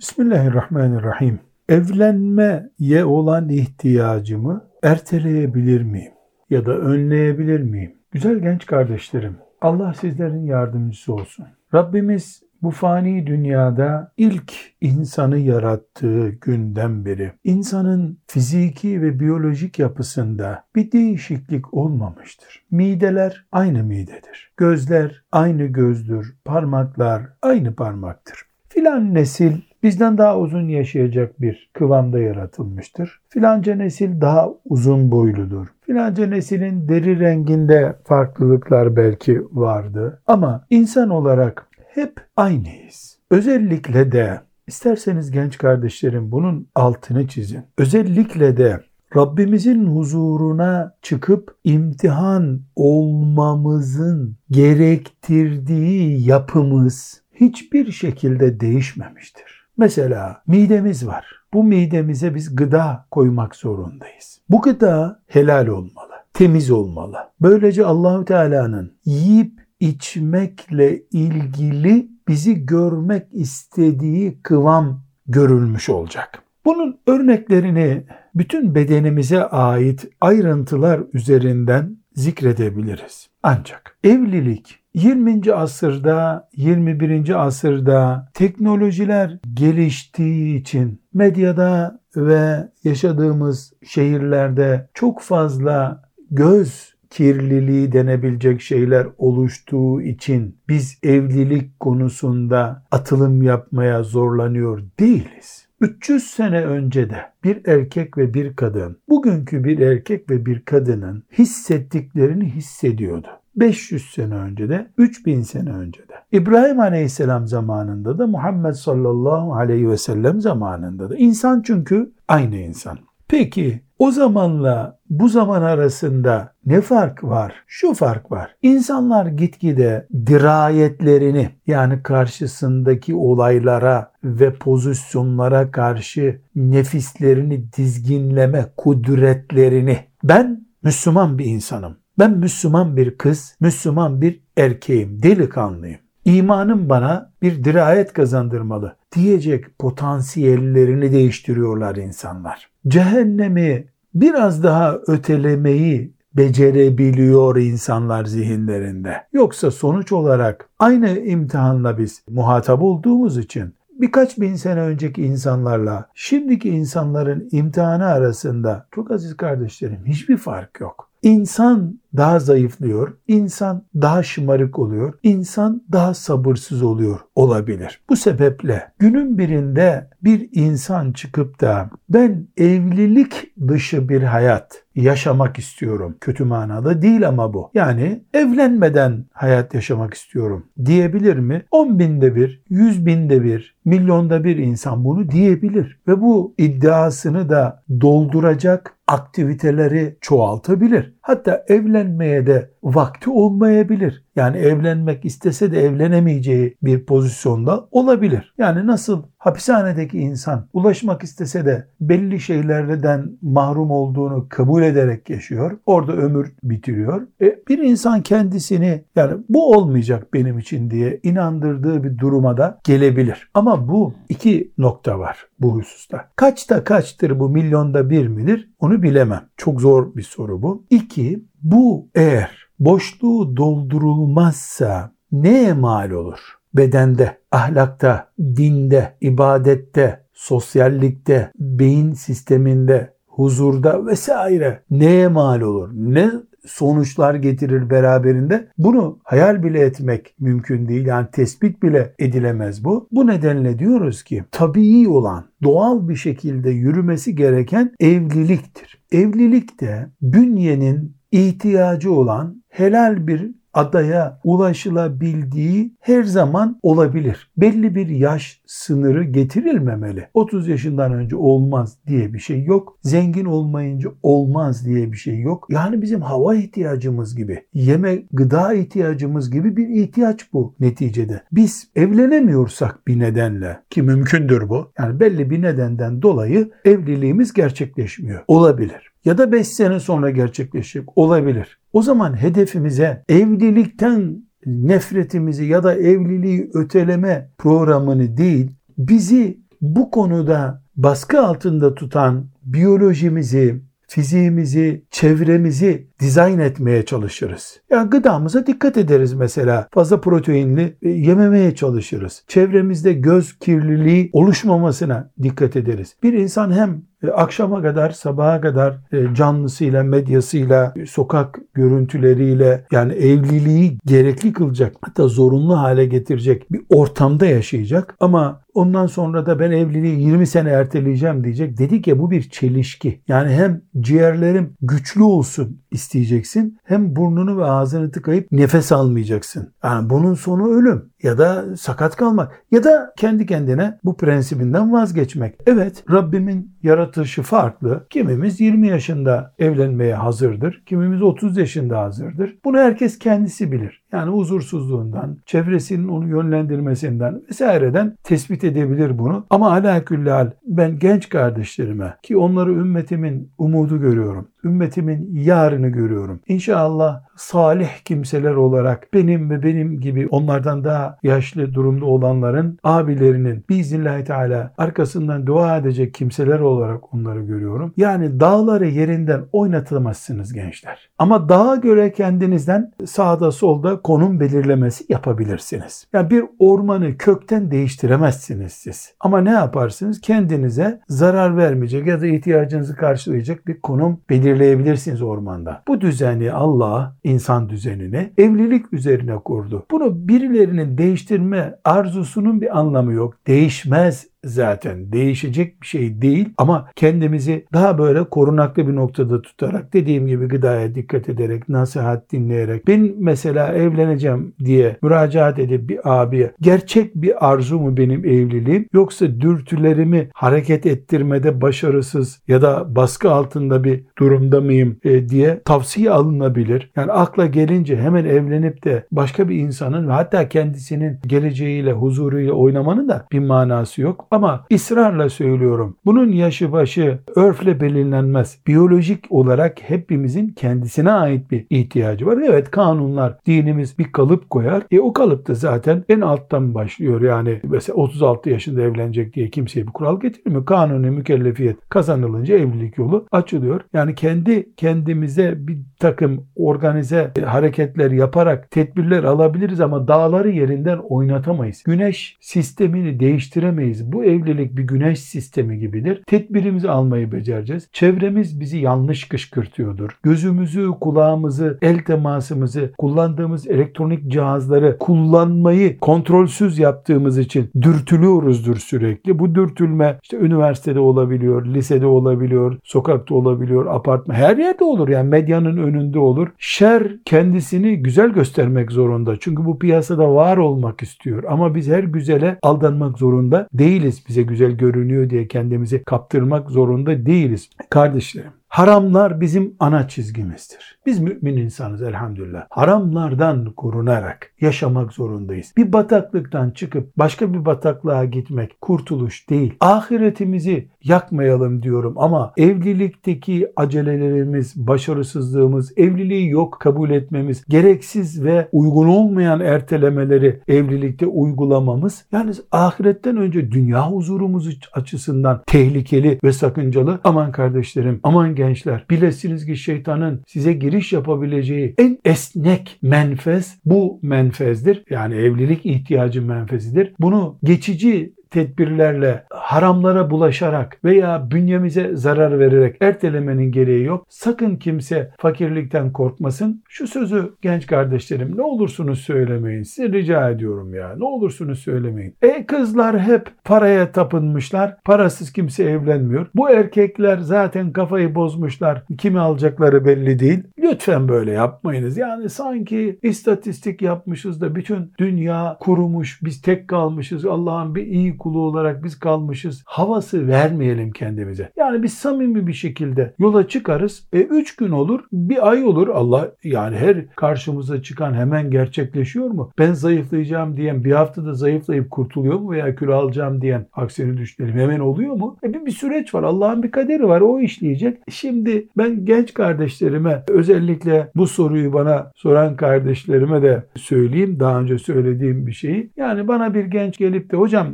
Bismillahirrahmanirrahim. Evlenmeye olan ihtiyacımı erteleyebilir miyim? Ya da önleyebilir miyim? Güzel genç kardeşlerim, Allah sizlerin yardımcısı olsun. Rabbimiz bu fani dünyada ilk insanı yarattığı günden beri insanın fiziki ve biyolojik yapısında bir değişiklik olmamıştır. Mideler aynı midedir. Gözler aynı gözdür. Parmaklar aynı parmaktır. Filan nesil bizden daha uzun yaşayacak bir kıvamda yaratılmıştır. Filanca nesil daha uzun boyludur. Filanca neslin deri renginde farklılıklar belki vardı. Ama insan olarak hep aynıyız. Özellikle de isterseniz genç kardeşlerim bunun altını çizin. Özellikle de Rabbimizin huzuruna çıkıp imtihan olmamızın gerektirdiği yapımız hiçbir şekilde değişmemiştir. Mesela midemiz var. Bu midemize biz gıda koymak zorundayız. Bu gıda helal olmalı, temiz olmalı. Böylece Allahü Teala'nın yiyip içmekle ilgili bizi görmek istediği kıvam görülmüş olacak. Bunun örneklerini bütün bedenimize ait ayrıntılar üzerinden zikredebiliriz. Ancak evlilik 20. asırda, 21. asırda teknolojiler geliştiği için medyada ve yaşadığımız şehirlerde çok fazla göz kirliliği denebilecek şeyler oluştuğu için biz evlilik konusunda atılım yapmaya zorlanıyor değiliz. 300 sene önce de bir erkek ve bir kadın bugünkü bir erkek ve bir kadının hissettiklerini hissediyordu. 500 sene önce de 3000 sene önce de İbrahim Aleyhisselam zamanında da Muhammed sallallahu aleyhi ve sellem zamanında da insan çünkü aynı insan. Peki o zamanla bu zaman arasında ne fark var? Şu fark var. İnsanlar gitgide dirayetlerini yani karşısındaki olaylara ve pozisyonlara karşı nefislerini dizginleme kudretlerini ben Müslüman bir insanım. Ben Müslüman bir kız, Müslüman bir erkeğim, delikanlıyım. İmanım bana bir dirayet kazandırmalı diyecek potansiyellerini değiştiriyorlar insanlar. Cehennemi biraz daha ötelemeyi becerebiliyor insanlar zihinlerinde. Yoksa sonuç olarak aynı imtihanla biz muhatap olduğumuz için birkaç bin sene önceki insanlarla şimdiki insanların imtihanı arasında çok aziz kardeşlerim hiçbir fark yok. İnsan daha zayıflıyor, insan daha şımarık oluyor, insan daha sabırsız oluyor olabilir. Bu sebeple günün birinde bir insan çıkıp da ben evlilik dışı bir hayat yaşamak istiyorum. Kötü manada değil ama bu. Yani evlenmeden hayat yaşamak istiyorum diyebilir mi? 10 binde bir, 100 binde bir, milyonda bir insan bunu diyebilir. Ve bu iddiasını da dolduracak aktiviteleri çoğaltabilir. Hatta evlenmeye de vakti olmayabilir. Yani evlenmek istese de evlenemeyeceği bir pozisyonda olabilir. Yani nasıl hapishanedeki insan ulaşmak istese de belli şeylerden mahrum olduğunu kabul ederek yaşıyor. Orada ömür bitiriyor. E, bir insan kendisini yani bu olmayacak benim için diye inandırdığı bir duruma da gelebilir. Ama bu iki nokta var bu hususta. Kaçta kaçtır bu milyonda bir midir onu bilemem. Çok zor bir soru bu. İki, bu eğer boşluğu doldurulmazsa neye mal olur? Bedende, ahlakta, dinde, ibadette, sosyallikte, beyin sisteminde, huzurda vesaire neye mal olur? Ne sonuçlar getirir beraberinde. Bunu hayal bile etmek mümkün değil. Yani tespit bile edilemez bu. Bu nedenle diyoruz ki tabii olan, doğal bir şekilde yürümesi gereken evliliktir. Evlilik de bünyenin ihtiyacı olan helal bir adaya ulaşılabildiği her zaman olabilir. Belli bir yaş sınırı getirilmemeli. 30 yaşından önce olmaz diye bir şey yok. Zengin olmayınca olmaz diye bir şey yok. Yani bizim hava ihtiyacımız gibi, yeme gıda ihtiyacımız gibi bir ihtiyaç bu neticede. Biz evlenemiyorsak bir nedenle ki mümkündür bu. Yani belli bir nedenden dolayı evliliğimiz gerçekleşmiyor. Olabilir ya da 5 sene sonra gerçekleşecek olabilir. O zaman hedefimize evlilikten nefretimizi ya da evliliği öteleme programını değil, bizi bu konuda baskı altında tutan biyolojimizi, fiziğimizi, çevremizi dizayn etmeye çalışırız. Yani gıdamıza dikkat ederiz mesela. Fazla proteinli e, yememeye çalışırız. Çevremizde göz kirliliği oluşmamasına dikkat ederiz. Bir insan hem akşama kadar, sabaha kadar e, canlısıyla, medyasıyla, sokak görüntüleriyle yani evliliği gerekli kılacak, hatta zorunlu hale getirecek bir ortamda yaşayacak. Ama ondan sonra da ben evliliği 20 sene erteleyeceğim diyecek. Dedik ya bu bir çelişki. Yani hem ciğerlerim güçlü olsun isteyeceksin hem burnunu ve ağzını tıkayıp nefes almayacaksın. Yani bunun sonu ölüm ya da sakat kalmak ya da kendi kendine bu prensibinden vazgeçmek. Evet Rabbimin yaratışı farklı. Kimimiz 20 yaşında evlenmeye hazırdır. Kimimiz 30 yaşında hazırdır. Bunu herkes kendisi bilir. Yani huzursuzluğundan, çevresinin onu yönlendirmesinden vesaireden tespit edebilir bunu. Ama alaküllal ben genç kardeşlerime ki onları ümmetimin umudu görüyorum. Ümmetimin yarını görüyorum. İnşallah salih kimseler olarak benim ve benim gibi onlardan daha yaşlı durumda olanların abilerinin biiznillahü teala arkasından dua edecek kimseler olarak onları görüyorum. Yani dağları yerinden oynatamazsınız gençler. Ama dağa göre kendinizden sağda solda konum belirlemesi yapabilirsiniz. Yani bir ormanı kökten değiştiremezsiniz siz. Ama ne yaparsınız? Kendinize zarar vermeyecek ya da ihtiyacınızı karşılayacak bir konum belirleyebilirsiniz ormanda. Bu düzeni Allah insan düzenini evlilik üzerine kurdu. Bunu birilerinin değiştirme arzusunun bir anlamı yok. Değişmez zaten değişecek bir şey değil ama kendimizi daha böyle korunaklı bir noktada tutarak dediğim gibi gıdaya dikkat ederek nasihat dinleyerek ben mesela evleneceğim diye müracaat edip bir abiye gerçek bir arzu mu benim evliliğim yoksa dürtülerimi hareket ettirmede başarısız ya da baskı altında bir durumda mıyım e, diye tavsiye alınabilir. Yani akla gelince hemen evlenip de başka bir insanın ve hatta kendisinin geleceğiyle huzuruyla oynamanın da bir manası yok. Ama ısrarla söylüyorum. Bunun yaşı başı örfle belirlenmez. Biyolojik olarak hepimizin kendisine ait bir ihtiyacı var. Evet kanunlar, dinimiz bir kalıp koyar. E o kalıpta zaten en alttan başlıyor. Yani mesela 36 yaşında evlenecek diye kimseye bir kural getirmiyor. Kanuni mükellefiyet kazanılınca evlilik yolu açılıyor. Yani kendi kendimize bir takım organize hareketler yaparak tedbirler alabiliriz ama dağları yerinden oynatamayız. Güneş sistemini değiştiremeyiz. Bu evlilik bir güneş sistemi gibidir. Tedbirimizi almayı becereceğiz. Çevremiz bizi yanlış kışkırtıyordur. Gözümüzü, kulağımızı, el temasımızı, kullandığımız elektronik cihazları kullanmayı kontrolsüz yaptığımız için dürtülüyoruzdur sürekli. Bu dürtülme işte üniversitede olabiliyor, lisede olabiliyor, sokakta olabiliyor, apartman her yerde olur. Yani medyanın önünde olur. Şer kendisini güzel göstermek zorunda. Çünkü bu piyasada var olmak istiyor. Ama biz her güzele aldanmak zorunda değiliz bize güzel görünüyor diye kendimizi kaptırmak zorunda değiliz. Kardeşlerim Haramlar bizim ana çizgimizdir. Biz mümin insanız elhamdülillah. Haramlardan korunarak yaşamak zorundayız. Bir bataklıktan çıkıp başka bir bataklığa gitmek kurtuluş değil. Ahiretimizi yakmayalım diyorum ama evlilikteki acelelerimiz, başarısızlığımız, evliliği yok kabul etmemiz, gereksiz ve uygun olmayan ertelemeleri evlilikte uygulamamız yani ahiretten önce dünya huzurumuz açısından tehlikeli ve sakıncalı. Aman kardeşlerim, aman gençler bilesiniz ki şeytanın size giriş yapabileceği en esnek menfez bu menfezdir. Yani evlilik ihtiyacı menfezidir. Bunu geçici tedbirlerle haramlara bulaşarak veya bünyemize zarar vererek ertelemenin gereği yok. Sakın kimse fakirlikten korkmasın. Şu sözü genç kardeşlerim ne olursunuz söylemeyin. Size rica ediyorum ya. Ne olursunuz söylemeyin. E kızlar hep paraya tapınmışlar. Parasız kimse evlenmiyor. Bu erkekler zaten kafayı bozmuşlar. Kimi alacakları belli değil. Lütfen böyle yapmayınız. Yani sanki istatistik yapmışız da bütün dünya kurumuş. Biz tek kalmışız. Allah'ın bir iyi kulu olarak biz kalmışız. Havası vermeyelim kendimize. Yani biz samimi bir şekilde yola çıkarız. E üç gün olur, bir ay olur. Allah yani her karşımıza çıkan hemen gerçekleşiyor mu? Ben zayıflayacağım diyen bir haftada zayıflayıp kurtuluyor mu veya kilo alacağım diyen aksini düşünelim. Hemen oluyor mu? E bir, bir süreç var. Allah'ın bir kaderi var. O işleyecek. Şimdi ben genç kardeşlerime özellikle bu soruyu bana soran kardeşlerime de söyleyeyim. Daha önce söylediğim bir şeyi. Yani bana bir genç gelip de hocam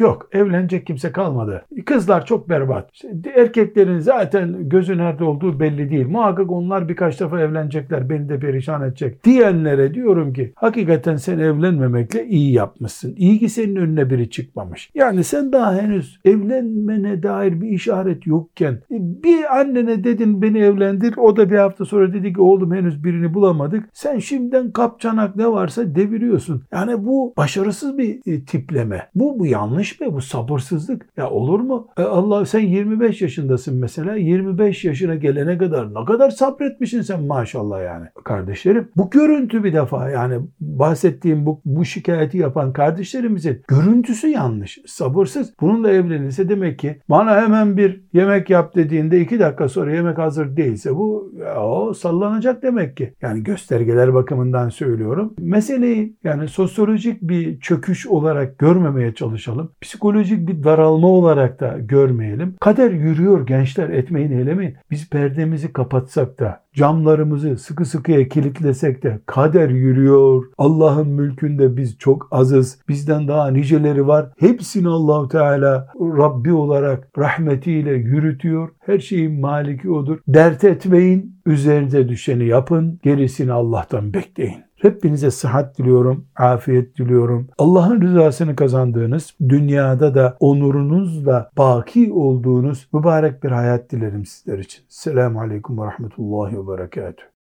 yok Yok evlenecek kimse kalmadı. Kızlar çok berbat. Erkeklerin zaten gözü nerede olduğu belli değil. Muhakkak onlar birkaç defa evlenecekler. Beni de perişan edecek. Diyenlere diyorum ki hakikaten sen evlenmemekle iyi yapmışsın. İyi ki senin önüne biri çıkmamış. Yani sen daha henüz evlenmene dair bir işaret yokken bir annene dedin beni evlendir. O da bir hafta sonra dedi ki oğlum henüz birini bulamadık. Sen şimdiden kapçanak ne varsa deviriyorsun. Yani bu başarısız bir e, tipleme. Bu, bu yanlış mı? Bu sabırsızlık. Ya olur mu? E Allah sen 25 yaşındasın mesela. 25 yaşına gelene kadar ne kadar sabretmişsin sen maşallah yani. Kardeşlerim bu görüntü bir defa yani bahsettiğim bu, bu şikayeti yapan kardeşlerimizin görüntüsü yanlış. Sabırsız. Bununla evlenirse demek ki bana hemen bir yemek yap dediğinde iki dakika sonra yemek hazır değilse bu o sallanacak demek ki. Yani göstergeler bakımından söylüyorum. Meseleyi yani sosyolojik bir çöküş olarak görmemeye çalışalım. Psikolojik bir daralma olarak da görmeyelim. Kader yürüyor gençler etmeyin eylemeyin. Biz perdemizi kapatsak da camlarımızı sıkı sıkıya kilitlesek de kader yürüyor. Allah'ın mülkünde biz çok azız. Bizden daha niceleri var. Hepsini Allahu Teala Rabbi olarak rahmetiyle yürütüyor. Her şeyin maliki odur. Dert etmeyin. Üzerinize düşeni yapın. Gerisini Allah'tan bekleyin. Hepinize sıhhat diliyorum, afiyet diliyorum. Allah'ın rızasını kazandığınız, dünyada da onurunuzla baki olduğunuz mübarek bir hayat dilerim sizler için. Selamun Aleyküm ve Rahmetullahi ve Berekatuhu.